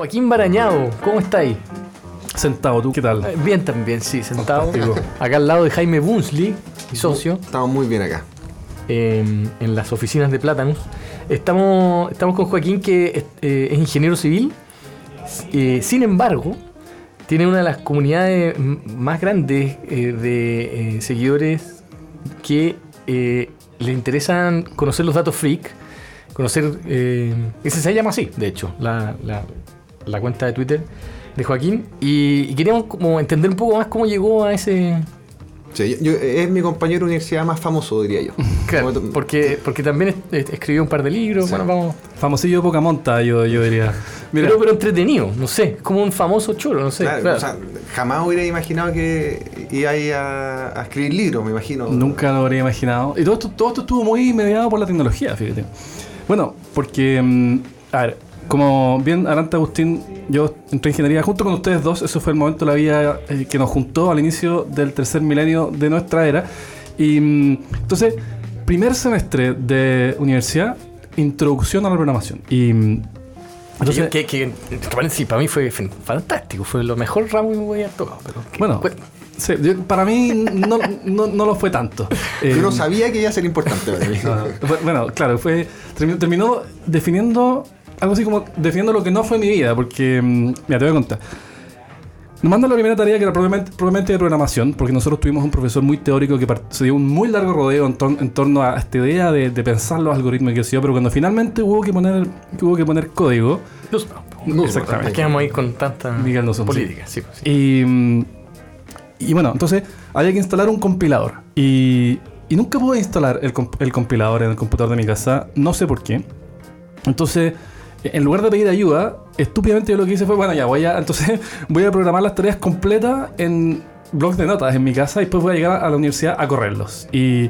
Joaquín Barañado, ¿cómo estáis? Sentado, ¿tú qué tal? Eh, Bien también, sí, sentado. Acá al lado de Jaime Bunsley, mi socio, Estamos muy bien acá. eh, en las oficinas de Platanus. Estamos, estamos con Joaquín, que eh, es ingeniero civil. Eh, sin embargo, tiene una de las comunidades más grandes eh, de eh, seguidores que eh, le interesan conocer los datos freak. Conocer. Eh, ese se llama así, de hecho, la, la- la cuenta de Twitter de Joaquín. Y, y queríamos como entender un poco más cómo llegó a ese. Sí, yo- yo- es mi compañero de universidad más famoso, diría yo. Claro, Como- porque, porque también es- es- escribió un par de libros. Sí. Bueno, vamos. Famosillo de poca monta, yo, yo diría. Mira, Pero, pero entretenido, no sé, como un famoso choro, no sé. Claro, claro. o sea, jamás hubiera imaginado que iba a, a escribir libros, me imagino. nunca lo habría imaginado. Y todo esto, todo esto estuvo muy mediado por la tecnología, fíjate. Bueno, porque, mm, a ver, como bien adelante Agustín, yo entré en ingeniería junto con ustedes dos. Eso fue el momento de la vida eh, que nos juntó al inicio del tercer milenio de nuestra era. Y mm, entonces, primer semestre de universidad, introducción a la programación. Y mm, entonces, que, que, que- sí, para mí fue fan- fantástico, fue lo mejor ramo que me voy a tocar. Pero que- Bueno, bueno, sí, yo- para mí no, no, no lo fue tanto. Yo no Eh, sabía que iba a ser importante para mí. no, bueno, claro, fue terminó, terminó definiendo algo así como definiendo lo que no fue mi vida, porque mm, mira, te voy a contar. Nos manda la primera tarea que era probablemente, probablemente de programación, porque nosotros tuvimos un profesor muy teórico que se dio un muy largo rodeo en, tor- en torno a esta idea de, de pensar los algoritmos y que yo, pero cuando finalmente hubo que poner, hubo que poner código, No, Exactamente. es que vamos a ir con tanta Miguel Nusum, política. Sí, pues, sí. Y, mm, y bueno, entonces había que instalar un compilador. Y, y nunca pude instalar el, comp- el compilador en el computador de mi casa, no sé por qué. Entonces, en lugar de pedir ayuda, estúpidamente yo lo que hice fue, bueno, ya voy a, entonces voy a programar las tareas completas en blogs de notas en mi casa y después voy a llegar a la universidad a correrlos. Y,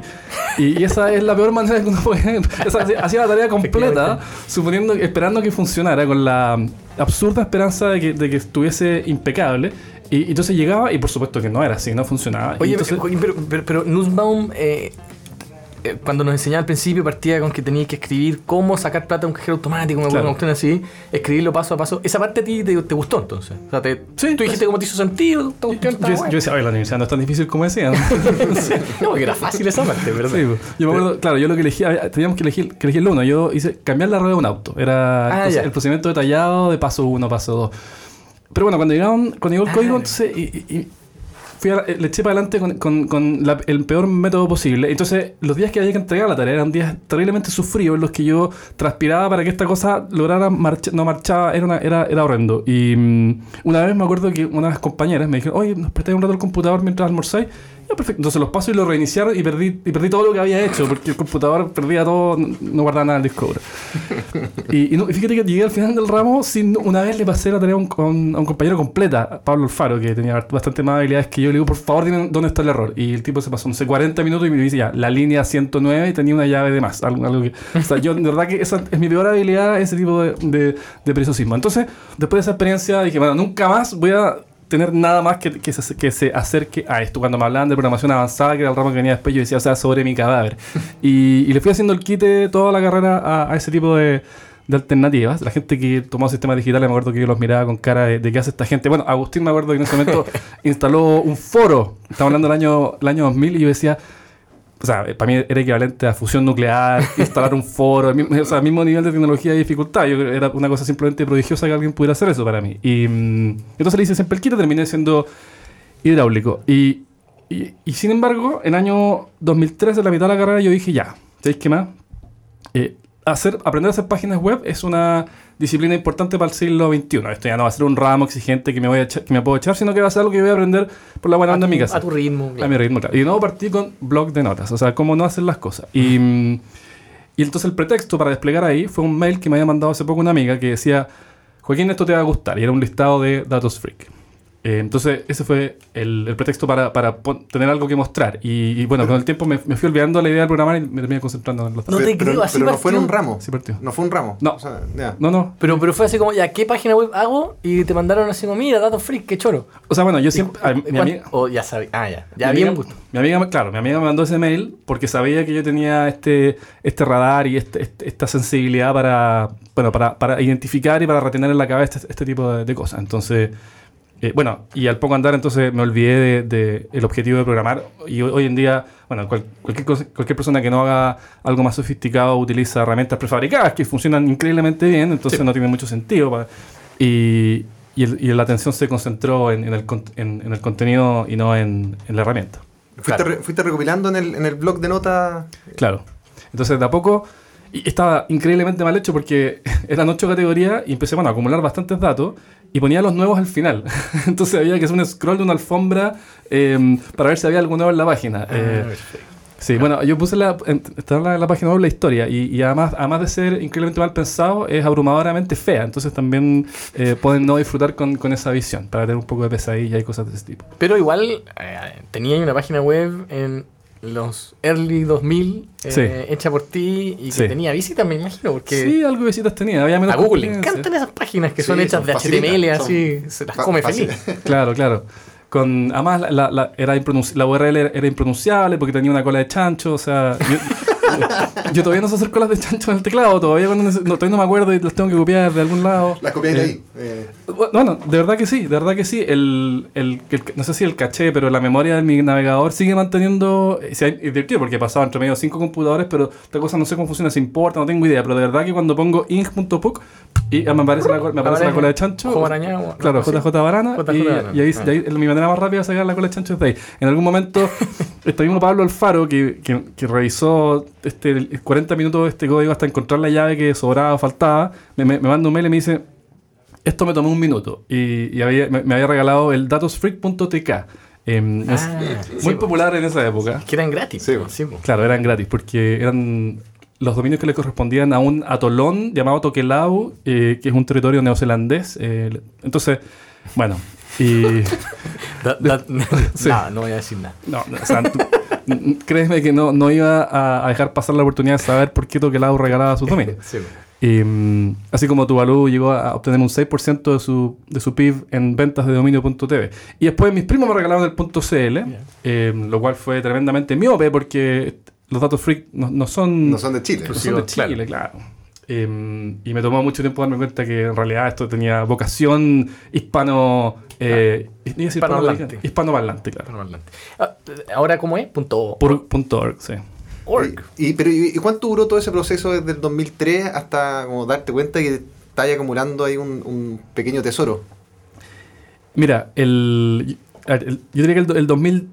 y- esa es la peor manera de que uno puede... hacía la tarea completa, suponiendo, esperando que funcionara con la absurda esperanza de que, de que estuviese impecable. Y, entonces llegaba y por supuesto que no era así, no funcionaba. Oye, entonces- pero, pero, pero Nussbaum, eh, eh, cuando nos enseñaba al principio, partía con que tenías que escribir cómo sacar plata de un cajero automático, Claro. cuestión así, escribirlo paso a paso. Esa parte a ti te, te gustó entonces. O sea, te, Sí, tú dijiste cómo te hizo sentido, yo, yo decía, oye, la universidad no es tan difícil como decían. No, que era fácil esa parte, ¿verdad? Sí, yo me acuerdo, claro, yo lo que elegí, teníamos que elegir, que elegir el uno. Yo hice cambiar la rueda de un auto. Era Ah, el procedimiento detallado de paso uno, paso dos. Pero bueno, cuando llegaron, cuando llegó el Ah. código, entonces y, y- y fui a la- le eché para adelante con, con- la- el peor método posible. Entonces, los días que había que entregar la tarea eran días terriblemente sufridos en los que yo transpiraba para que esta cosa lograra marchar, no marchaba, era, una- era, era horrendo. Y mm, una vez me acuerdo que una de las compañeras me dijeron, oye, ¿nos prestáis un rato el computador mientras almorzáis? Perfecto. Entonces los paso y lo reiniciaron y perdí, y perdí todo lo que había hecho, porque el computador perdía todo, no, guardaba nada en el disco duro. Y, y no- y fíjate que llegué al final del ramo sin una vez le pasé la tarea a un, un- un compañero completa, Pablo Alfaro, que tenía bastante más habilidades que yo. Le digo, por favor, dime dónde está el error. Y el tipo se pasó, no sé, 40 minutos y me dice ya, la línea 109 y tenía una llave de más. Algo, algo que, o sea, yo de verdad que esa es mi peor habilidad, ese tipo de, de, de preciosismo. Entonces, después de esa experiencia, dije, bueno, nunca más voy a tener nada más que, que, se, que se acerque a esto. Cuando me hablaban de programación avanzada, que era el ramo que venía después, yo decía, o sea, sobre mi cadáver. y, y le fui haciendo el quite toda la carrera a, a ese tipo de, de alternativas. La gente que tomó sistemas digitales, me acuerdo que yo los miraba con cara de, de qué hace esta gente. Bueno, Agustín me acuerdo que en ese momento instaló un foro. Estamos hablando del año, el año 2000 y yo decía... O sea, para mí era equivalente a fusión nuclear, instalar un foro, el o sea, mismo nivel de tecnología y dificultad. Yo era una cosa simplemente prodigiosa que alguien pudiera hacer eso para mí. Y mm, entonces le hice siempre el y terminé siendo hidráulico. Y, y, y sin embargo, en año 2013, en la mitad de la carrera, yo dije, ya, ¿sabéis qué más? Eh, hacer, aprender a hacer páginas web es una disciplina importante para el siglo XXI. Esto ya no va a ser un ramo exigente que me, voy a echar- que me puedo echar, sino que va a ser algo que voy a aprender por la buena onda en mi casa. a tu ritmo. A mi ritmo, claro. Y de nuevo partí con blog de notas, o sea, cómo no hacer las cosas. Y, mm, y entonces el pretexto para desplegar ahí fue un mail que me había mandado hace poco una amiga que decía, Joaquín, esto te va a gustar. Y era un listado de datos freak. Eh, entonces, ese fue el, el pretexto para, para tener algo que mostrar. Y, y bueno, con el tiempo me, me fui olvidando la idea de programar y me terminé concentrando en los No te pero, creo, así pero no fue en un ramo. Sí, partió. No fue un ramo. No. O sea, ya. No, no. Pero, pero fue así como, ya, ¿qué página web hago? Y te mandaron así como, mira, datos freak, qué choro. O sea, bueno, yo siempre. a- mi ¿Cuán- amiga, O ya sabía. Ah, ya. Ya mi había amiga- un gusto. Mi amiga, me- claro, mi amiga me mandó ese mail porque sabía que yo tenía este, este radar y este- este- esta sensibilidad para, bueno, para, para identificar y para retener en la cabeza este, este tipo de, de cosas. Entonces, eh, bueno, y al poco andar entonces me olvidé de, de el objetivo de programar y hoy, en día, bueno, cual- cualquier, cosa- cualquier persona que no haga algo más sofisticado utiliza herramientas prefabricadas que funcionan increíblemente bien, entonces no tiene mucho sentido. pa- y, y, el- y la atención se concentró en, en el, en- en el contenido y no en, en la herramienta. Fuiste, Claro. re- fuiste recopilando en el, en el blog de notas. Claro. Entonces, de a poco, y estaba increíblemente mal hecho porque eran ocho categorías y empecé bueno, a acumular bastantes datos y ponía los nuevos al final. Entonces había que hacer un scroll de una alfombra eh, para ver si había algo nuevo en la página. Eh, sí, bueno, yo puse la, en, está en la, la página web la historia y, y además, además de ser increíblemente mal pensado, es abrumadoramente fea. Entonces también eh, pueden no disfrutar con, con esa visión para tener un poco de pesadilla y cosas de ese tipo. Pero igual eh, tenía una página web en los early 2000 eh, Sí. hecha por ti y que Sí. tenía visitas, me imagino, porque Sí, algo de visitas tenía. Había menos a Google le encantan esas páginas que Sí, son hechas son de HTML, son así, se las come fácil. feliz. Claro, claro. Con, además, la, la, la- era la URL era, era impronunciable porque tenía una cola de chancho. O sea, yo, yo todavía no sé hacer colas de chancho en el teclado. Todavía, cuando no, todavía no me acuerdo y las tengo que copiar de algún lado. Las copié de Eh, ahí. Eh, Bueno, de verdad que sí, de verdad que sí. El, el, el- no sé si el caché, pero la memoria de mi navegador sigue manteniendo. eh, Se ha invertido porque he pasado entre medio cinco computadores, pero esta cosa no sé cómo funciona, si importa, no tengo idea. Pero de verdad que cuando pongo ing.puc y me aparece la, me aparece la cola de chancho. Arañado, Claro. JJ Barana. JJ y, Barana. y ahí, Ah. y ahí mi manera más rápida de sacar la cola de chancho es de ahí. En algún momento, este mismo Pablo Alfaro, que, que, que revisó este, 40 minutos de este código hasta encontrar la llave que sobraba o faltaba, me, me, me manda un mail y me dice: Esto me tomó un minuto. Y, y había- me, me había regalado el datosfreak.tk. Em, es Ah, muy sí, popular en esa época. Que eran gratis. Sí, sí, po. Claro, eran gratis porque eran los dominios que le correspondían a un atolón llamado Tokelau, eh, que es un territorio neozelandés. eh, entonces, bueno, y... Sí. Nada, no voy a decir nada. No, no, o sea, tú- n- créeme que no, no iba a, a dejar pasar la oportunidad de saber por qué Tokelau regalaba sus dominios. Sí, mm, así como Tuvalu llegó a obtener un 6% de su, de su PIB en ventas de dominio.tv. Y después mis primos me regalaron el .cl, eh, lo cual fue tremendamente miope porque los datos freak no, no son, no son de Chile. no son de Chile, claro. Eh, y me tomó mucho tiempo darme cuenta que en realidad esto tenía vocación hispano... Eh, iba a decir Hispanohablante. hispanoamericana. Hispanoparlante, claro. Ah, Ahora, ¿cómo es? Punto Por, punto org, sí. Org. Y, y- pero, ¿y, cuánto duró todo ese proceso desde el 2003 hasta como darte cuenta que estás acumulando ahí un, un pequeño tesoro? Mira, el, yo diría que el, el 2000,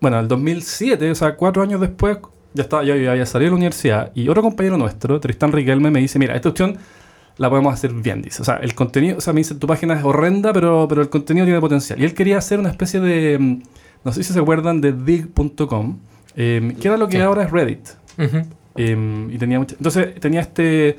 bueno, el 2007, o sea, cuatro años después, ya estaba, yo ya había salido de la universidad y otro compañero nuestro, Tristán Riquelme, me dice, mira, esta opción la podemos hacer bien, dice. O sea, el contenido, o sea, me dice, tu página es horrenda, pero, pero el contenido tiene potencial. Y él quería hacer una especie de, mm, no sé si se acuerdan de dig.com, eh, que era lo que Sí. ahora es Reddit. Ujú. Eh, y tenía mucha- entonces tenía este,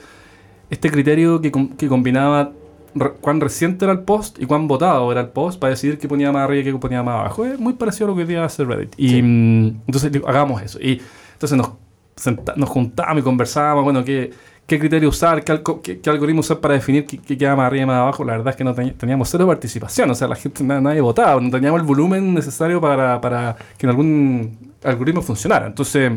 este criterio que, com- que combinaba re- cuán reciente era el post y cuán votado era el post para decidir qué ponía más arriba y qué ponía más abajo. Es muy parecido a lo que hoy día hace Reddit. Y Sí. mm, entonces hagamos eso. Y entonces nos, nos juntábamos y conversábamos, bueno, qué, qué criterio usar, qué, algoritmo usar para definir qué, queda más arriba y más abajo. La verdad es que no teníamos cero participación, o sea, la gente, na- nadie votaba, no teníamos el volumen necesario para, para que en algún algoritmo funcionara. Entonces,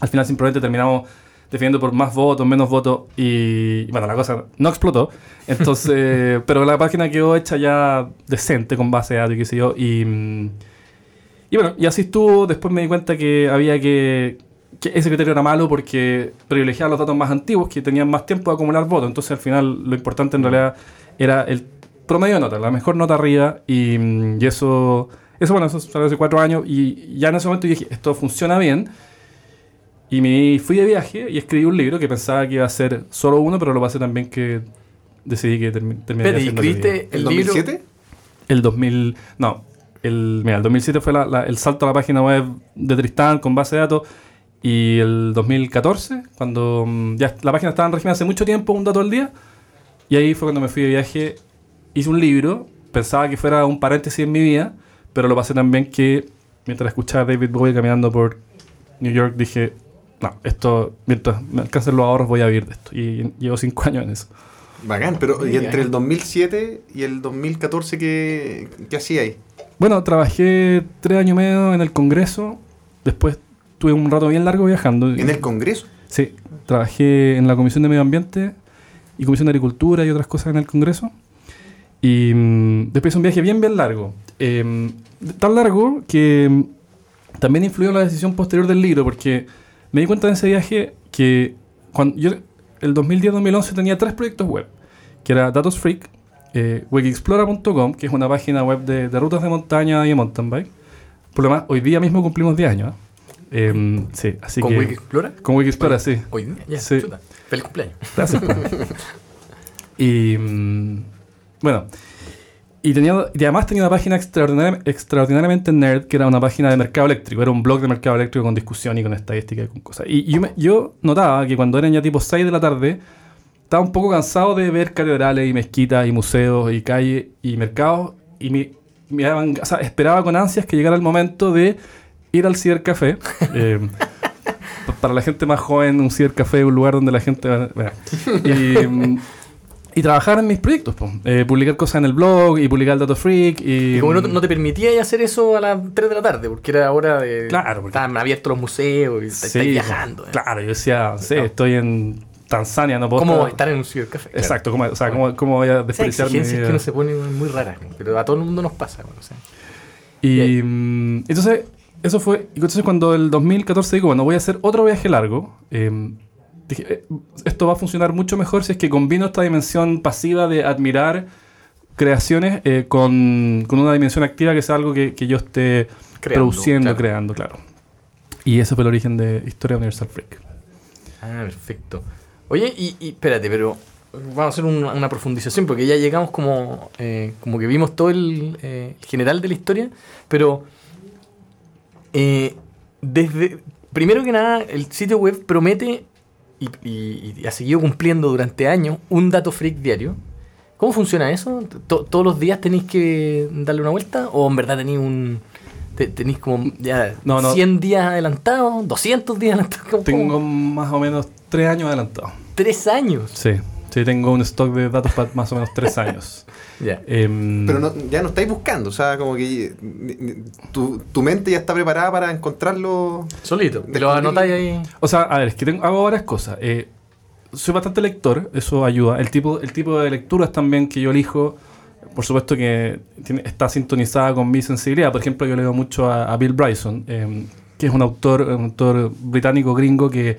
al final simplemente terminamos definiendo por más votos, menos votos y bueno, la cosa no explotó. Entonces, pero la página quedó hecha ya decente con base de datos qué sé yo. Y, y bueno, y así estuvo. Después me di cuenta que había que, que ese criterio era malo porque privilegiaba los datos más antiguos que tenían más tiempo de acumular votos. Entonces al final lo importante en realidad era el promedio de nota, la mejor nota arriba y, mm, y eso... Eso, bueno, eso salió hace cuatro años y ya en ese momento dije, esto funciona bien. Y me fui de viaje y escribí un libro que pensaba que iba a ser solo uno, pero lo pasé también que decidí que termi- terminaría Espérate, ¿y siendo ese libro. escribiste ¿El el libro? 2007? El 2000... No, el, mira, el 2007 fue la- la- el salto a la página web de Tristán con base de datos. Y el 2014, cuando mm, ya la página estaba en régimen hace mucho tiempo, un dato al día. Y ahí fue cuando me fui de viaje, hice un libro pensaba que fuera un paréntesis en mi vida, pero lo pasé tan bien que mientras escuchaba a David Bowie caminando por New York dije, no, esto, mientras me alcancen los ahorros voy a vivir de esto. Y llevo cinco años en eso. Bacán, pero ¿y entre el 2007 y el 2014 qué, qué hacía ahí? Bueno, trabajé tres años y medio en el Congreso, después tuve un rato bien largo viajando. ¿En el Congreso? Sí, trabajé en la Comisión de Medio Ambiente y Comisión de Agricultura y otras cosas en el Congreso. Y mm, después hice un viaje bien, bien largo. Eh, tan largo que mm, también influyó en la decisión posterior del libro, porque me di cuenta en ese viaje que cuando yo, el 2010-2011 tenía tres proyectos web, que era Datos Freak, eh, Wikixplora.com, que es una página web de, de rutas de montaña y de mountain bike. Por lo demás, hoy día mismo cumplimos 10 años. ¿eh? Em, sí, así ¿Con que... Wikixplora? Con Wikixplora, sí. Hoy día, ya, Sí. chuta. Feliz cumpleaños. Gracias. pues. y mm, bueno, y, tenía, y además tenía una página extraordinari- extraordinariamente nerd, que era una página de mercado eléctrico. Era un blog de mercado eléctrico con discusión y con estadística y con cosas. Y, y yo, me- yo notaba que cuando eran ya tipo 6 de la tarde, estaba un poco cansado de ver catedrales y mezquitas y museos y calles y mercados. Y me, me daban- o sea, esperaba con ansias que llegara el momento de ir al cibercafé. eh, pa- para la gente más joven, un cibercafé es un lugar donde la gente... bueno, y, mm, y trabajar en mis proyectos, po. Eh, publicar cosas en el blog y publicar el Dato Freak. Y, Y como no, mm, no te permitía hacer eso a las 3 de la tarde, porque era hora de. Claro, porque- Estaban abiertos los museos y sí, estáis viajando. eh. Claro, yo decía, sí, No. estoy en Tanzania, no puedo ¿Cómo estar- estar en un cibercafé? Claro. Exacto, ¿cómo, o sea, ¿cómo, cómo voy a desperdiciar mi exigencias que vida? uno se pone muy raras, pero a todo el mundo nos pasa. bueno, o sea. Y mm, entonces, eso fue. Y entonces, cuando el 2014 digo, bueno, voy a hacer otro viaje largo, eh, dije, eh, esto va a funcionar mucho mejor si es que combino esta dimensión pasiva de admirar creaciones eh, con, con una dimensión activa que sea algo que, que yo esté Creando, produciendo, claro. creando, claro. Y eso fue el origen de Historia Universal Freak. Ah, perfecto. Oye, y, y espérate, pero vamos a hacer una, una profundización porque ya llegamos como, eh, como que vimos todo el, el general de la historia, pero eh, desde primero que nada el sitio web promete y, y- y ha seguido cumpliendo durante años un dato freak diario. ¿Cómo funciona eso? ¿To- ¿Todos los días tenéis que darle una vuelta? ¿O en verdad tenéis un... te- tenéis como ya No, no. 100 días adelantados? ¿200 días adelantados? Tengo más o menos tres años adelantado. Tres años. Sí, sí, tengo un stock de datos para más o menos tres años. Ya. Em, Pero no, ya no estáis buscando, o sea, como que tu, tu mente ya está preparada para encontrarlo. Solito. Te lo anotáis ahí. O sea, a ver, es que tengo, hago varias cosas. Eh, soy bastante lector, eso ayuda. El tipo, el tipo de lecturas también que yo elijo, por supuesto que tiene- está sintonizada con mi sensibilidad. Por ejemplo, yo leo mucho a, a Bill Bryson, eh, que es un autor, un autor británico gringo que,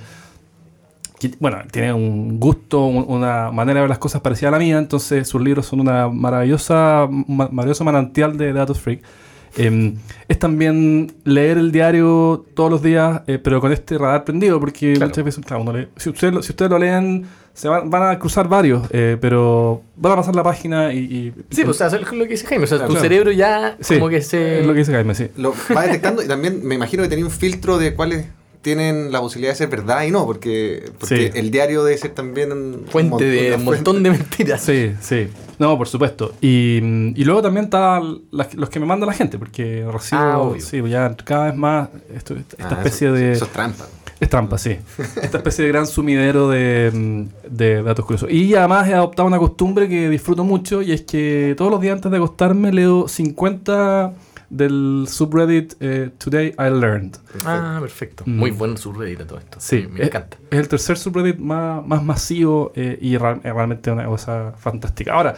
que, bueno, tiene un gusto, un- una manera de ver las cosas parecida a la mía. Entonces, sus libros son una maravillosa, ma- maravilloso manantial de datos freak. Eh, es también leer el diario todos los días, eh, pero con este radar prendido, porque Claro. muchas veces, claro, uno lee- si, ustedes, lo- si ustedes lo leen, se van, van a cruzar varios, eh, pero van a pasar la página y... y- Sí, pues, o sea, es lo que dice Jaime. O sea, tu Claro. cerebro ya Sí, como que se. Es lo que dice Jaime, sí. Lo va detectando y también me imagino que tenía un filtro de cuáles tienen la posibilidad de ser verdad y no, porque, porque Sí. el diario debe ser también un Fuente de un montón de mentiras. Sí, sí. No, por supuesto. Y, y luego también está las- los que me manda la gente, porque recibo, Ah, obvio. sí, ya cada vez más esto- esta Ah, especie eso- de... Eso es trampa. Es trampa, sí. Esta especie de gran sumidero de, de datos curiosos. Y además he adoptado una costumbre que disfruto mucho y es que todos los días antes de acostarme leo 50 del subreddit eh, Today I Learned. Ah, perfecto. Mm. Muy bueno subreddit a todo esto. Sí, Me es- encanta. Es el tercer subreddit más, más masivo eh, y real- es realmente una cosa fantástica. Ahora,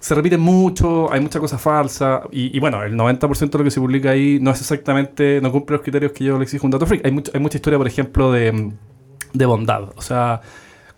se repite mucho, hay mucha cosa falsa y, y bueno, el 90% de lo que se publica ahí no es exactamente, no cumple los criterios que yo le exijo a un dato freak. Hay, mucho- hay mucha historia, por ejemplo, de, mm, de bondad. O sea,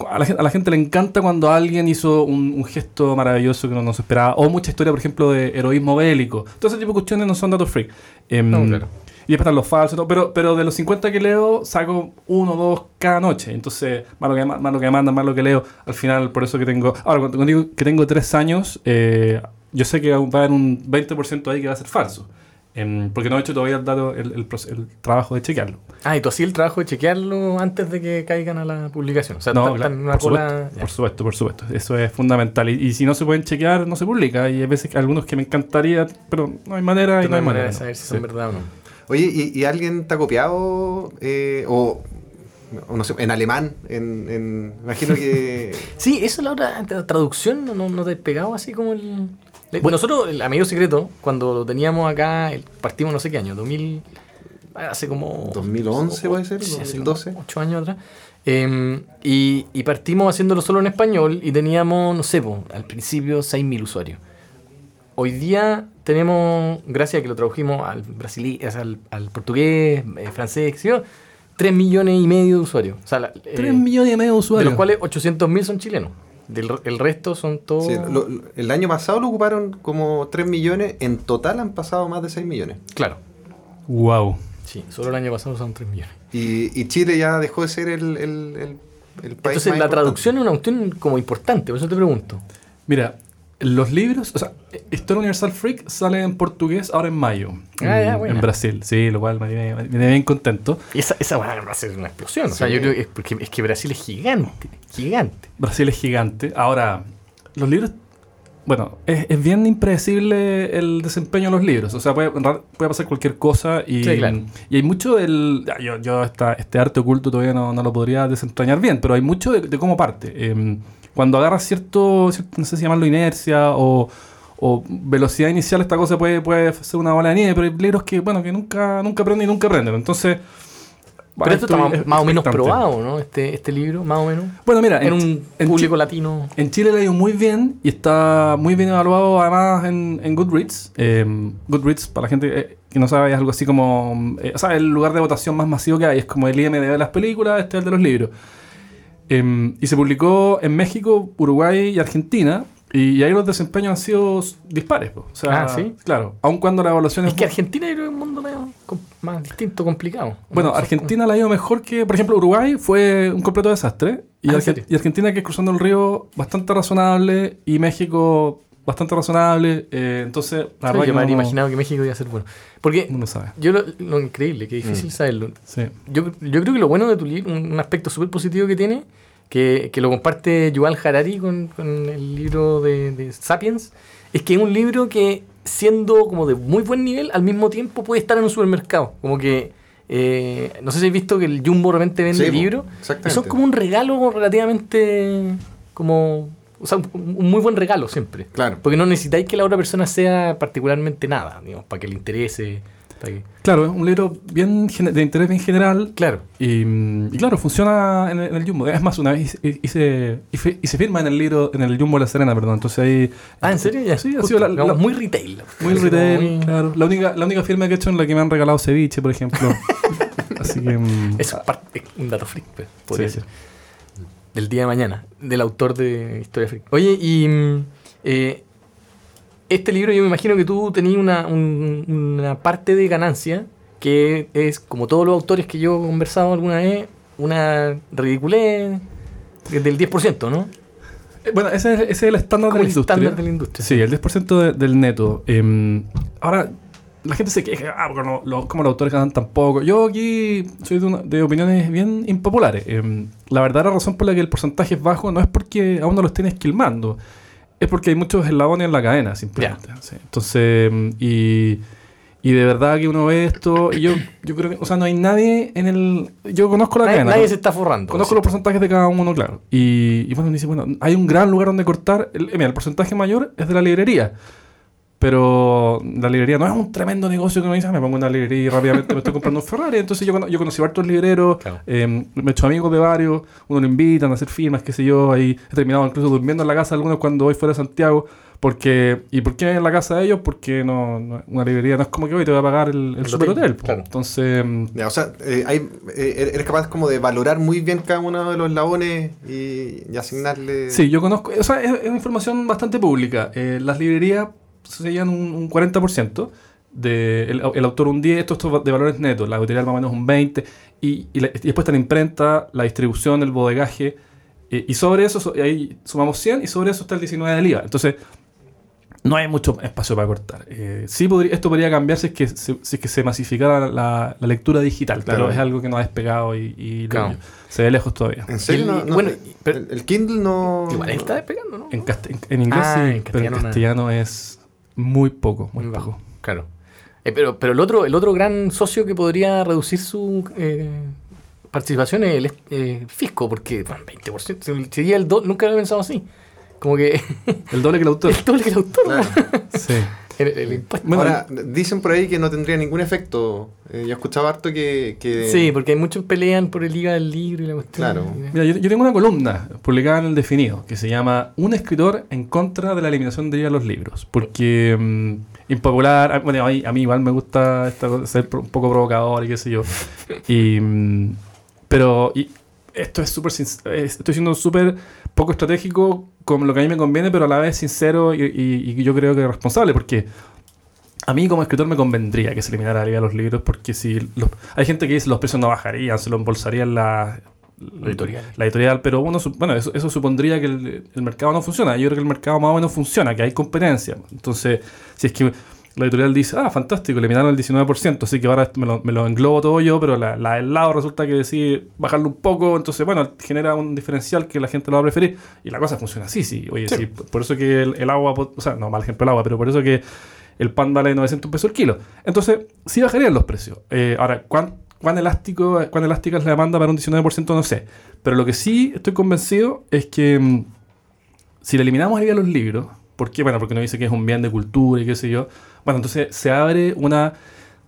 a la, gente, a la gente le encanta cuando alguien hizo un, un gesto maravilloso que no se esperaba. O mucha historia, por ejemplo, de heroísmo bélico. Todo ese tipo de cuestiones no son datos freak. Em, No, claro. y después están los falsos, todo, pero, pero de los 50 que leo, saco uno o dos cada noche. Entonces, más lo que, más lo que mandan, más lo que leo. Al final, por eso que tengo. Ahora, cuando digo que tengo tres años, eh, yo sé que va a haber un 20% ahí que va a ser falso. Em, porque no he hecho todavía el, dato, el, el el trabajo de chequearlo. Ah, y tú hacías el trabajo de chequearlo antes de que caigan a la publicación. O sea, No, están- claro, están en una por, cola. supuesto, por supuesto, por supuesto. Eso es fundamental. Y, y si no se pueden chequear, no se publica. Y hay veces que algunos que me encantaría, pero no hay manera y No hay manera de ¿no? saber si Sí. son verdad o no. Oye, ¿y, y alguien te ha copiado? eh, o, o no sé, en alemán? En, en- imagino que. Sí, eso es la otra la traducción, no, no, no te pegado así como el... Bueno, nosotros, el Amigo Secreto, cuando lo teníamos acá, partimos no sé qué año, 2000... Hace como... 2011 puede ser, Sí, hace 2012. como ocho años atrás. Eh, y, y partimos haciéndolo solo en español y teníamos, no sé, po, al principio 6.000 usuarios. Hoy día tenemos, gracias a que lo tradujimos al, sea, al, al portugués, eh, francés, yo, 3 millones y medio de usuarios. O sea, la- eh, 3 millones y medio de de usuarios. los cuales 800.000 son chilenos. Del, el resto son todos... Sí, lo- lo- el año pasado lo ocuparon como 3 millones, en total han pasado más de 6 millones. Claro. Wow. Sí, solo el año pasado son 3 millones. Y, y Chile ya dejó de ser el, el, el- el país Entonces más la importante. traducción es una cuestión como importante, por eso te pregunto. Mira, los libros, o sea, Historia Universal Freak sale en portugués ahora en mayo. Ah, en, ya, en Brasil, sí, lo cual me viene bien contento. Y esa, esa va a ser una explosión. O sea, Sí. yo creo que es porque es que Brasil es gigante, gigante. Brasil es gigante. Ahora, los libros. Bueno, es, es bien impredecible el desempeño de los libros. O sea, puede, puede pasar cualquier cosa y, Sí, claro. y hay mucho del. ya, Yo, yo esta- este arte oculto todavía no, no lo podría desentrañar bien, pero hay mucho de, de cómo parte. Em, cuando agarras cierto, cierto- no sé si llamarlo inercia o, o velocidad inicial, esta cosa puede, puede ser una bola de nieve, pero hay libros que, bueno, que nunca, nunca aprenden y nunca aprenden. Entonces. Pero bueno, esto está más, o menos probado, ¿no? Este, este libro, más o menos. Bueno, mira, En un en público latino. en Chile le ha ido muy bien y está muy bien evaluado además en, en Goodreads. Eh, Goodreads, para la gente eh, que no sabe, es algo así como... eh, o sea, el lugar de votación más masivo que hay. Es como el IMDB de las películas, este es el de los libros. Eh, y se publicó en México, Uruguay y Argentina. Y, ahí los desempeños han sido dispares. po. O sea, Ah, ¿sí? Claro. Aun cuando la evaluación Es es... que Argentina es un mundo medio más distinto, complicado. Bueno, ¿no? Argentina la ha ido mejor que, por ejemplo, Uruguay fue un completo desastre. Y, Ah, y Argentina, que es cruzando el río, bastante razonable. Y México, bastante razonable. eh, entonces, la Sí, verdad yo que me habría no- imaginado que México iba a ser bueno. Porque uno sabe. yo lo, lo increíble, que difícil Mm. saberlo. Sí. Yo, yo creo que lo bueno de tu libro, un, aspecto súper positivo que tiene, que, que lo comparte Yuval Harari con, con el libro de, de Sapiens, es que es un libro que, siendo como de muy buen nivel, al mismo tiempo puede estar en un supermercado. Como que, eh, no sé si has visto que el Jumbo de repente vende Sí, libros. Y son como un regalo relativamente, como, o sea, un, muy buen regalo siempre. Claro. Porque no necesitáis que la otra persona sea particularmente nada, digamos, para que le interese. para que- Claro, es un libro bien de interés bien general. Claro. Y, y claro, funciona en el, en el Jumbo. Es más, una vez hice, hice- hice- y se firma en el libro, en el Jumbo de La Serena, perdón. Entonces ahí. Ah, ¿en serio? Ya. Sí, ha sido la- muy retail. Muy retail, muy- claro. La única, la única firma que he hecho en la que me han regalado ceviche, por ejemplo. Así que. mm, Eso es parte- es un dato freak, pues, podría Sí, ser. Del día de mañana, del autor de Historia Freak. Oye, y mm, eh, este libro yo me imagino que tú tenías una, un- una parte de ganancia que es, como todos los autores que yo he conversado alguna vez, una ridiculez del 10%, ¿no? Eh, Bueno, ese es, ese es el estándar de la industria. estándar de la industria. Sí, el 10% de- del neto. Eh, ahora, la gente se queja, ah, porque no, lo- como los autores ganan tan poco. Yo aquí soy de, una- de opiniones bien impopulares. Eh, la verdadera razón por la que el porcentaje es bajo no es porque a uno lo estén esquilmando, es porque hay muchos eslabones en la cadena, simplemente. Sí. Entonces, mm, y, y de verdad que uno ve esto, y yo, yo creo que, o sea, no hay nadie en el... Yo conozco la Nadie, cadena. nadie ¿no? se está forrando. Conozco los porcentajes de cada uno, claro. Y, y bueno, dice, bueno, hay un gran lugar donde cortar. El, mira, el porcentaje mayor es de la librería. Pero la librería no es un tremendo negocio que uno dice, "Ah, me pongo una librería y rápidamente me estoy comprando un Ferrari. Entonces yo, cono- yo conocí a hartos libreros, Claro. eh, me he hecho amigos de varios, uno lo invitan a hacer firmas, qué sé yo. Ahí he terminado incluso durmiendo en la casa de algunos cuando voy fuera de Santiago. Porque, ¿Y por qué en la casa de ellos? Porque no, no- una librería no es como que hoy te va a pagar el, el El super hotel, hotel. po. claro. Entonces, mm, Ya, o sea, eh, hay- eh, eres capaz como de valorar muy bien cada uno de los eslabones y, y asignarle... Sí, yo conozco, o sea, es, es una información bastante pública. Eh, las librerías se llevan un, un 40%, de, el, el autor un 10%, esto, esto de valores netos, la editorial más o menos un 20%, y, y la- y después está la imprenta, la distribución, el bodegaje, eh, y sobre eso, so- ahí sumamos 100, y sobre eso está el 19% del IVA. Entonces, no hay mucho espacio para cortar. Eh, sí podría, esto podría cambiar si es que se, si es que se masificara la, la lectura digital, Claro. pero es algo que no ha despegado y, y lo- Claro. se ve lejos todavía. ¿En serio? El- No, no, bueno, el- pero- el, el Kindle no. Igual está despegando, ¿no? En, cast- en- en inglés Ah, sí, en pero en castellano es muy poco, muy, Muy bajo. Claro. Eh, pero pero el, otro, el otro gran socio que podría reducir su eh, participación es el eh, fisco, porque bueno, 20%, se- sería el do- nunca lo he pensado así. Como que El doble que el autor. el doble que el autor, Claro. sí. El, el impuesto. Bueno, Ahora, dicen por ahí que no tendría ningún efecto. Eh, yo escuchaba harto que. que Sí, porque hay muchos pelean por el IVA del libro y la cuestión. Claro. Mira, yo, yo tengo una columna publicada en el Definido que se llama Un escritor en contra de la eliminación de IVA de los libros. Porque mm, impopular, bueno, a mí, a mí igual me gusta esta ser un poco provocador y qué sé yo. Y, mm, pero y esto es súper, eh, estoy siendo súper poco estratégico con lo que a mí me conviene, pero a la vez sincero y, y- y yo creo que responsable, porque a mí como escritor me convendría que se eliminara la IVA de los libros, porque si los- hay gente que dice los precios no bajarían, se lo embolsarían la, La editorial. la editorial, pero bueno, su- bueno eso, eso supondría que el, el mercado no funciona. Yo creo que el mercado más o menos funciona, que hay competencia. Entonces, si es que la editorial dice, ah, fantástico, eliminaron el 19%, así que ahora me lo, me lo englobo todo yo, pero la, la del lado resulta que decide bajarlo un poco, entonces, bueno, genera un diferencial que la gente lo va a preferir. Y la cosa funciona así, sí. Oye, sí, por eso que el, el agua, o sea, no, mal ejemplo el agua, pero por eso que el pan vale 900 pesos el kilo. Entonces, sí bajarían los precios. Eh, ahora, ¿cuán, cuán elástico, cuán elástica es la demanda para un 19%? No sé. Pero lo que sí estoy convencido es que mm, si le eliminamos el IVA a los libros, ¿por qué? Bueno, porque nos dice que es un bien de cultura y qué sé yo. Bueno, entonces se abre una,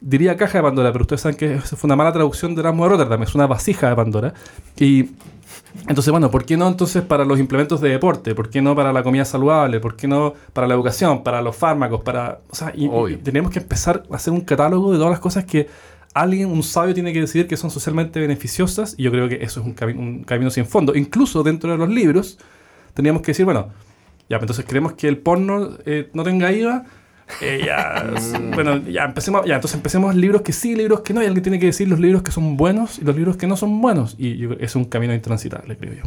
diría caja de Pandora, pero ustedes saben que eso fue una mala traducción de Erasmo de Rotterdam, es una vasija de Pandora. Y entonces, bueno, ¿por qué no entonces para los implementos de deporte? ¿Por qué no para la comida saludable? ¿Por qué no para la educación? ¿Para los fármacos? Para, o sea, y, y tenemos que empezar a hacer un catálogo de todas las cosas que alguien, un sabio, tiene que decidir que son socialmente beneficiosas. Y yo creo que eso es un, cami- un camino sin fondo. Incluso dentro de los libros, teníamos que decir, bueno, ya, entonces queremos que el porno eh, no tenga IVA. Eh, ya, bueno, ya empecemos, ya, entonces empecemos libros que sí, libros que no, y alguien tiene que decir los libros que son buenos y los libros que no son buenos. Y yo- es un camino intransitable, creo yo.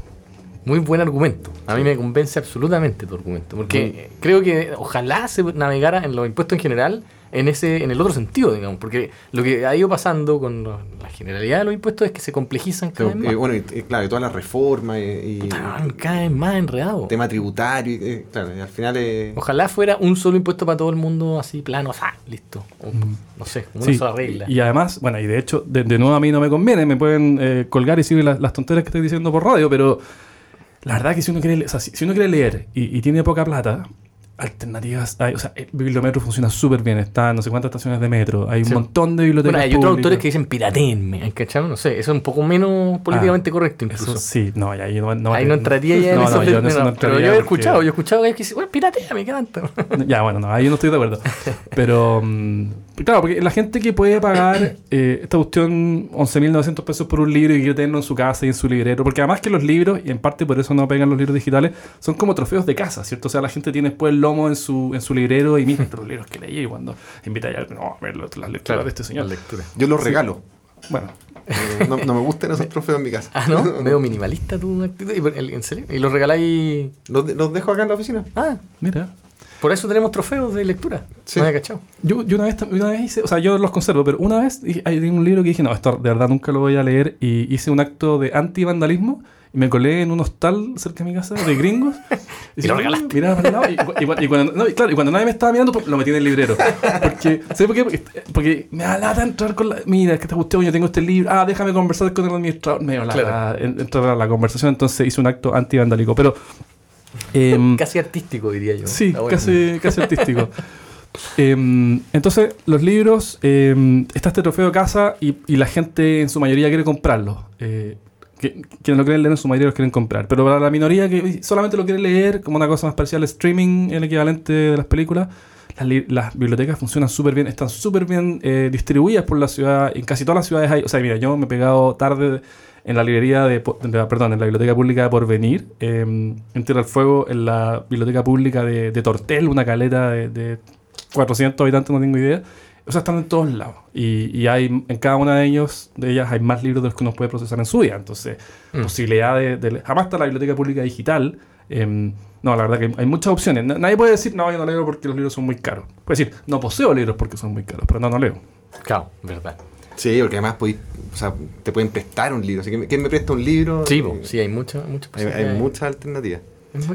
Muy buen argumento. A mí me convence absolutamente tu argumento. Porque creo que ojalá se navegara en los impuestos en general en ese en el otro sentido, digamos. Porque lo que ha ido pasando con la generalidad de los impuestos es que se complejizan cada Pero, vez más. eh, bueno, y, y claro, y todas las reformas y, y Están cada vez más enredados. tema tributario, y, eh, claro, y al final eh, Ojalá fuera un solo impuesto para todo el mundo, así plano, ¡ah! listo. O, no sé, una Sí, sola regla. Y, y además, bueno, y de hecho, de, de nuevo a mí no me conviene, me pueden eh, colgar y seguir las, las tonteras que estoy diciendo por radio, pero la verdad que si uno quiere, o sea, si, si uno quiere leer y, y tiene poca plata, alternativas hay. O sea, el bibliometro funciona súper bien, está en no sé cuántas estaciones de metro, hay un montón de bibliotecas Bueno, hay otros autores que dicen piratenme, ¿cachai? No sé, eso es un poco menos políticamente correcto incluso. Eso sí, no, ahí no, no, Ahí no entraría ya en no, no, yo no, no Pero yo he porque- escuchado, yo he escuchado que hay que decir, bueno, piratea, me encanta. Ya, bueno, no, ahí no estoy de acuerdo. Pero, claro, porque la gente que puede pagar eh, esta cuestión 11.900 pesos por un libro y quiere tenerlo en su casa y en su librero, porque además que los libros, y en parte por eso no pegan los libros digitales, son como trofeos de casa, ¿cierto? O sea, la gente tiene después el lomo en su, en su librero y mira estos los libros que leí y cuando invita a alguien, no, a ver las lecturas de este señor. Lectura. yo los regalo. Bueno, Eh, no, no me gustan esos trofeos en mi casa. Ah, ¿no? Medio minimalista tu actitud. ¿Y por- el- ¿En serio? ¿Y los regaláis? ¿Los, de- los dejo acá en la oficina? Ah, mira. Por eso tenemos trofeos de lectura. Sí. Cachado. Yo, yo una, vez, una vez hice, o sea, yo los conservo, pero una vez hay un libro que dije, no, esto de verdad nunca lo voy a leer, y hice un acto de anti-vandalismo, y me colé en un hostal cerca de mi casa, de gringos. Y dije, lo "Ah, regalaste". Miraba para el lado, y, y y cuando, no, y claro, y cuando nadie me estaba mirando, pues, lo metí en el librero. Porque, ¿sabes por qué? Porque, porque me da lata entrar con la... Mira, es que te gustó, yo tengo este libro, ah, déjame conversar con el administrador. Me dio lata Claro. en- entrar a la conversación, entonces hice un acto anti-vandálico. Pero... em, Casi artístico, diría yo. Sí, casi, casi artístico. Em, entonces, los libros, em, está este trofeo de casa y, y la gente en su mayoría quiere comprarlos. Eh, que, quienes lo quieren leer en su mayoría los quieren comprar. Pero para la minoría que solamente lo quiere leer como una cosa más parcial, streaming, el equivalente de las películas, las bibliotecas funcionan súper bien, están súper bien eh, distribuidas por la ciudad. En casi todas las ciudades hay. O sea, mira, yo me he pegado tarde en la librería de, perdón, en la biblioteca pública de Porvenir, eh, en Tierra del Fuego, en la biblioteca pública de, de Tortel, una caleta de, de 400 habitantes, no tengo idea. O sea, están en todos lados. Y, y hay, en cada una de ellos, de ellas, hay más libros de los que uno puede procesar en su vida. Entonces, Mm. posibilidad de, de- Jamás está la biblioteca pública digital, Em, no, la verdad que hay, muchas opciones. Na- Nadie puede decir, no, yo no leo porque los libros son muy caros. Puede decir, no poseo libros porque son muy caros, pero no, no leo. Claro, verdad. Sí, porque además podéis- o sea, te pueden prestar un libro. Así que, ¿quién me presta un libro? Sí, Eh, hay muchas muchas hay, muchas alternativas.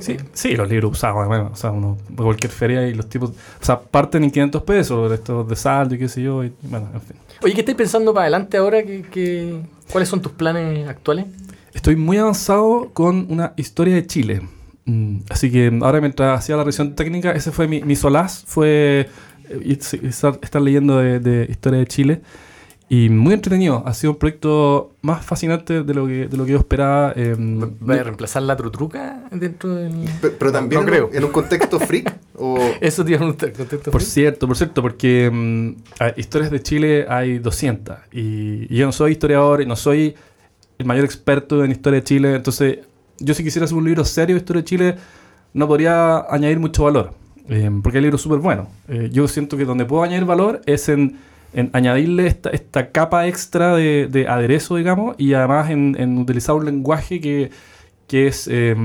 Sí, sí, los libros usados, bueno, o sea, uno cualquier feria y los tipos, o sea, parten en 500 pesos, estos de saldo y qué sé yo, y bueno, en fin. Oye, ¿qué estáis pensando para adelante ahora? ¿Qué, qué- cuáles son tus planes actuales? Estoy muy avanzado con una historia de Chile. Mm, así que ahora mientras hacía la revisión técnica, ese fue mi, mi solaz, fue eh, estar, estar leyendo de, de historia de Chile. Y muy entretenido, ha sido un proyecto más fascinante de lo que, de lo que yo esperaba. eh, ¿Vas a reemplazar la trutruca dentro del...? Pero, pero también no creo. un- en un contexto freak o Eso tiene un contexto. Por cierto, por cierto, porque a- historias de Chile hay 200 y, y yo no soy historiador y no soy el mayor experto en historia de Chile, entonces yo si quisiera hacer un libro serio de historia de Chile no podría añadir mucho valor, eh, porque hay libros súper buenos. Eh, yo siento que donde puedo añadir valor es en, en añadirle esta, esta capa extra de, de aderezo, digamos, y además en, en utilizar un lenguaje que, que es eh,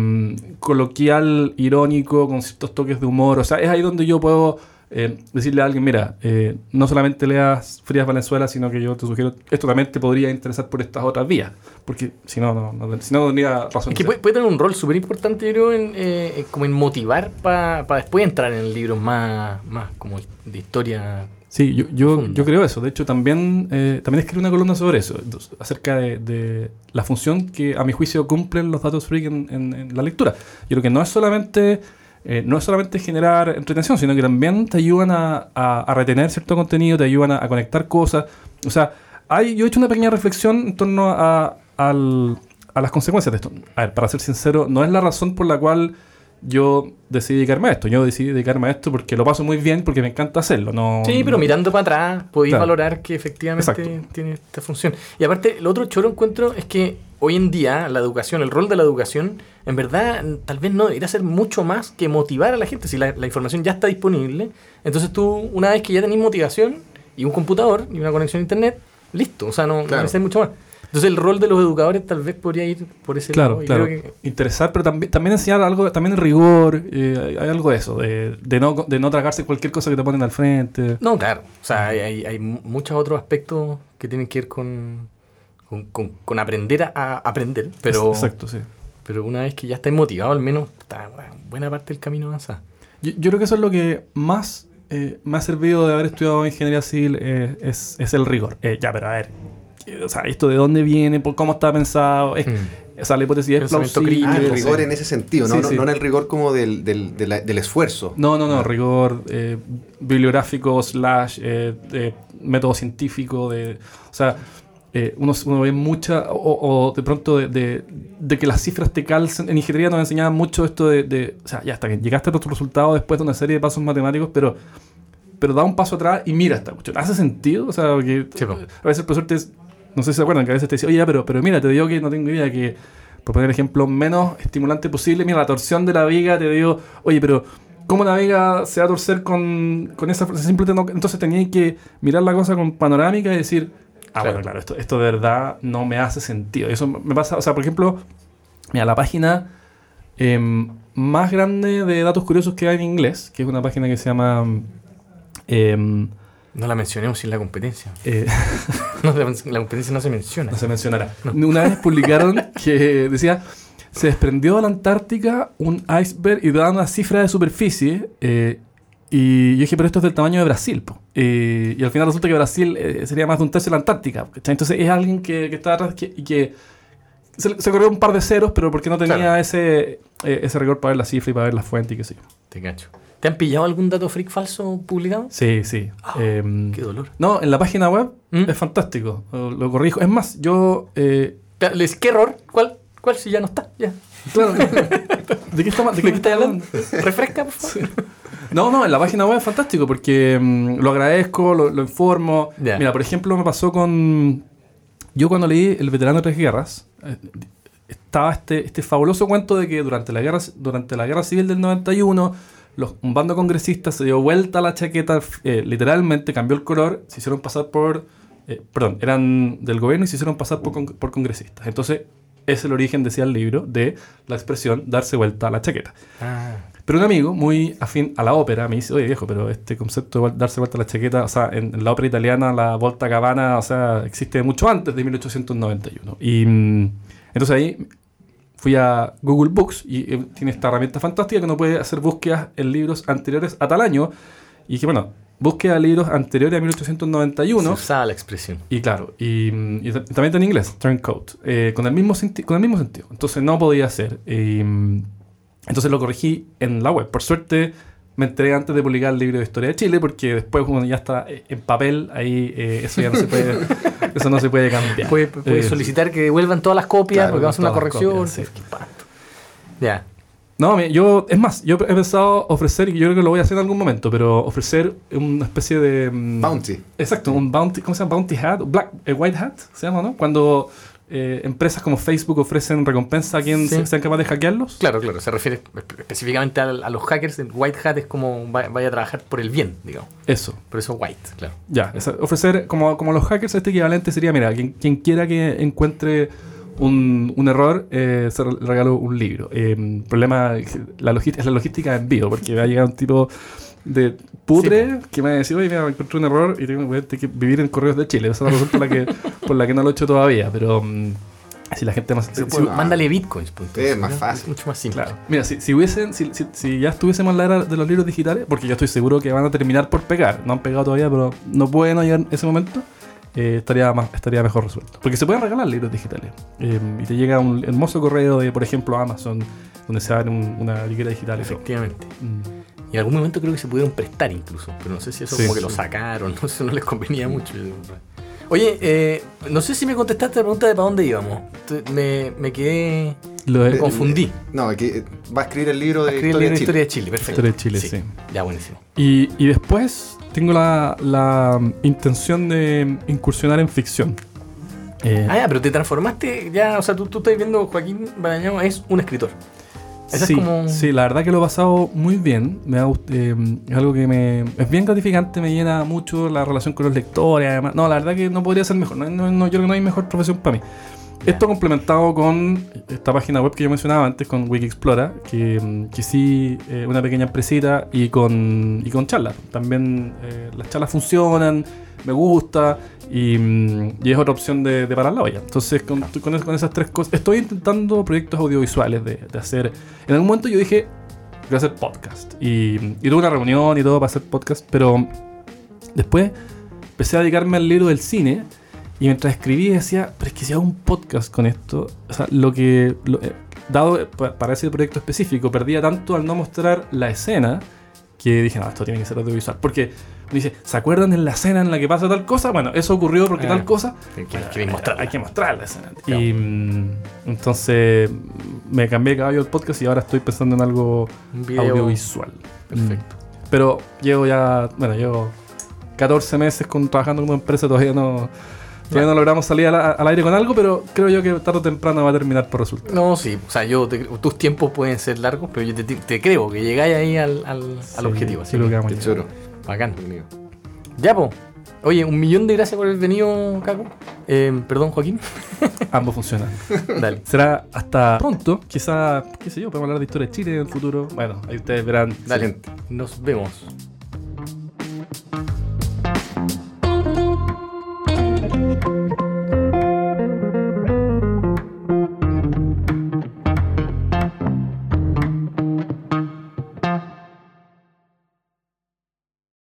coloquial, irónico, con ciertos toques de humor. O sea, es ahí donde yo puedo eh, decirle a alguien, mira, eh, no solamente leas Frías Valenzuela, sino que yo te sugiero, esto también te podría interesar por estas otras vías. Porque si no, no, no, si no, no tendría razón. Es que de puede, tener un rol súper importante, yo creo, en, eh, como en motivar para después entrar en libros más, más como de historia. Sí, yo, yo, yo creo eso. De hecho, también, eh, también escribí una columna sobre eso, entonces, acerca de, de la función que a mi juicio cumplen los datos freak en, en- en la lectura. Yo creo que no es solamente, eh, no es solamente generar entretención, sino que también te ayudan a, a- a retener cierto contenido, te ayudan a, a conectar cosas. O sea, hay, yo he hecho una pequeña reflexión en torno a, al- a las consecuencias de esto. A ver, para ser sincero, no es la razón por la cual yo decidí dedicarme a esto. Yo decidí dedicarme a esto porque lo paso muy bien, porque me encanta hacerlo. No, Sí, pero mirando para atrás podéis Claro. valorar que efectivamente Exacto. tiene esta función. Y aparte, lo otro choro encuentro es que hoy en día la educación, el rol de la educación, en verdad tal vez no debería ser mucho más que motivar a la gente. Si la, la información ya está disponible, entonces tú, una vez que ya tenés motivación y un computador y una conexión a internet, listo. O sea, no, no Claro. necesitas mucho más. Entonces el rol de los educadores tal vez podría ir por ese Claro, lado. y claro. creo que- Interesar, pero también, también enseñar algo, también el rigor, eh, hay, algo de eso, de, de no, de no tragarse cualquier cosa que te ponen al frente. No, claro. O sea, hay, hay, hay mu- muchos otros aspectos que tienen que ver con, con, con- con aprender a, a aprender. Pero, Exacto, sí. pero una vez que ya estáis motivado, al menos está buena parte del camino avanzada. Yo, yo creo que eso es lo que más eh, me ha servido de haber estudiado ingeniería civil, eh, es, es el rigor. Eh, ya, pero a ver, o sea, esto de dónde viene, por cómo está pensado, es- Mm. o sea, la hipótesis es plausible. Ah, el rigor sí. en ese sentido, no, Sí, no, sí. no en el rigor como del, del, de la- del esfuerzo. No, no, no, Ah. rigor eh, bibliográfico, slash, eh, de método científico, de, o sea, eh, uno, uno ve mucha, o, o de pronto de, de- de que las cifras te calcen. En ingeniería nos enseñaban mucho esto de, de- o sea, ya hasta que llegaste a tu resultado después de una serie de pasos matemáticos, pero, pero da un paso atrás y mira esta cuestión. ¿Hace sentido? O sea, porque Sí, a veces el profesor te, no sé si se acuerdan, que a veces te dice, oye, pero, pero mira, te digo que no tengo idea que, por poner ejemplo, menos estimulante posible, mira, la torsión de la viga, te digo, oye, pero ¿cómo la viga se va a torcer con, con esa no- entonces tenía que mirar la cosa con panorámica y decir, ah, Claro. bueno, claro, esto, esto de verdad no me hace sentido. Y eso me pasa, o sea, por ejemplo, mira, la página em, más grande de datos curiosos que hay en inglés, que es una página que se llama... em, No la mencionemos sin la competencia. eh, No, la, la competencia no se menciona. No se mencionará. Una vez publicaron que decía, se desprendió de la Antártica un iceberg y daban una cifra de superficie. eh, y yo dije, pero esto es del tamaño de Brasil. po. Eh, y al final resulta que Brasil eh, sería más de un tercio de la Antártica. ¿cachai? Entonces es alguien que, que está atrás que- y que se, se corrió un par de ceros, pero porque no tenía Claro. ese, eh, ese rigor para ver la cifra y para ver la fuente y qué sé yo. Te cacho. ¿Te han pillado algún dato freak falso publicado? Sí, sí. Ah, Em, Qué dolor. no, en la página web ¿Mm? es fantástico. Lo, lo corrijo. Es más, yo... eh, les- ¿Qué error? ¿Cuál? ¿Cuál si ya no está? Ya. Claro. ¿De qué estamos ¿De qué estás hablando? Refresca, por favor. No, no, en la página web es fantástico porque mm, lo agradezco, lo, lo informo. Mira, por ejemplo, me pasó con. Yo cuando leí El veterano de tres guerras, eh, estaba este, este fabuloso cuento de que durante la guerra, durante la guerra civil del 91, los, un bando de congresistas se dio vuelta a la chaqueta, eh, literalmente cambió el color, se hicieron pasar por. eh, perdón, eran del gobierno y se hicieron pasar por, con- por congresistas. Entonces, es el origen, decía el libro, de la expresión darse vuelta a la chaqueta. Ah, Pero un amigo muy afín a la ópera me dice, oye viejo, pero este concepto de darse vuelta a la chaqueta, o sea, en, en la ópera italiana la volta cabana, o sea, existe mucho antes de 1891. Y mm, entonces ahí fui a Google Books y eh, tiene esta herramienta fantástica que uno puede hacer búsquedas en libros anteriores a tal año. Y dije, bueno, búsqueda de libros anteriores a 1891. se usaba la expresión. Y claro, y, mm, y ta- también está en inglés, turncoat, eh, con, el mismo con el mismo sentido. Entonces no podía ser. Y, mm, entonces lo corregí en la web. Por suerte me enteré antes de publicar el libro de historia de Chile, porque después cuando ya está eh, en papel, ahí eh, eso ya no se puede, eso no se puede cambiar. Puede, puede Eh, solicitar que devuelvan todas las copias Claro, porque vamos a hacer una corrección. copias, sí. Ya. No, me- yo, es más, yo he pensado ofrecer, y yo creo que lo voy a hacer en algún momento, pero ofrecer una especie de... mm, Bounty. Exacto, un bounty, ¿cómo se llama? Bounty hat, black, eh, white hat, se llama, ¿no? Cuando eh, empresas como Facebook ofrecen recompensa a quien Sí. se- sean capaces de hackearlos. Claro, claro. Se refiere espe- específicamente a, a los hackers. El white hat es como va- vaya a trabajar por el bien, digamos. Eso, Por eso white, claro. ya. ofrecer, como, como los hackers, este equivalente sería, mira, quien, quien quiera que encuentre un, un error, eh, se re- regalo un libro. Eh, problema, la logística, es la logística de envío, porque va a llegar un tipo de putre que me va a decir, oye, mira, encontré un error y tengo que vivir en Correos de Chile. Esa es la razón por la que, por la que no lo he hecho todavía, pero mm, si la gente más... Pero si- bueno, Mándale bitcoins. punto. Es más ¿no? fácil. Es mucho más simple. Claro. Mira, si, si hubiesen, si, si- si ya estuviésemos en la era de los libros digitales, porque yo estoy seguro que van a terminar por pegar, no han pegado todavía, pero no pueden llegar ese momento, eh, estaría más, estaría mejor resuelto. Porque se pueden regalar libros digitales. Eh, y te llega un hermoso correo de, por ejemplo, Amazon, donde se abre un- una libreta digital y. Efectivamente. Mm. Y en algún momento creo que se pudieron prestar incluso. Pero no sé si eso Sí. como que lo sacaron. No sé, no les convenía mucho. Oye, eh, no sé si me contestaste la pregunta de para dónde íbamos. Me, me quedé. Lo de- Me confundí. No, que va a escribir el libro de Escribí el historia libro de de Chile. historia de Chile, perfecto. Historia de Chile, sí. Ya, buenísimo. Y, y después tengo la, la mm, intención de incursionar en ficción. Eh, Ah, ya, pero te transformaste ya. O sea, tú, tú estás viendo Joaquín Barañao es un escritor. Esa es sí, como- sí, la verdad que lo he pasado muy bien. Me ha eh, es algo que me es bien gratificante, me llena mucho la relación con los lectores. Además, no, la verdad que no podría ser mejor. No, no- no, yo creo que no hay mejor profesión para mí. Ya. Esto complementado con esta página web que yo mencionaba antes, con Wikixplora, que, que sí, eh, una pequeña empresita, y con, y con charlas. También eh, las charlas funcionan, me gusta, y, mm, y es otra opción de, parar la olla. Entonces, con, con, con esas tres cosas, estoy intentando proyectos audiovisuales de, hacer. En algún momento yo dije, voy a hacer podcast. Y, y tuve una reunión y todo para hacer podcast, pero después empecé a dedicarme al libro del cine. Y mientras escribí decía, pero es que si hago un podcast con esto, o sea, lo que, eh, dado eh, pa- para ese proyecto específico, perdía tanto al no mostrar la escena que dije, no, esto tiene que ser audiovisual. Porque me dice, ¿se acuerdan en la escena en la que pasa tal cosa? Bueno, eso ocurrió porque tal cosa. Que- que- Bueno, mostrarla. Hay que mostrar la escena. Claro. Y mm, entonces me cambié de caballo el podcast y ahora estoy pensando en algo video. audiovisual. Perfecto. Mm. Pero llevo ya, bueno, llevo 14 meses con, trabajando con una empresa, todavía no, todavía no logramos salir al, al aire con algo, pero creo yo que tarde o temprano va a terminar por resultar. No, sí. O sea, yo te- tus tiempos pueden ser largos, pero yo te, te creo que llegáis ahí al, al, al Sí, objetivo. Así que que, choro. bacán. Ya, po. Oye, un millón de gracias por haber venido, Caco. Eh, perdón, Joaquín. Ambos funcionan. Dale. Será hasta pronto, quizá, qué sé yo, podemos hablar de historia de Chile en el futuro. Bueno, ahí ustedes verán. Dale. Nos vemos.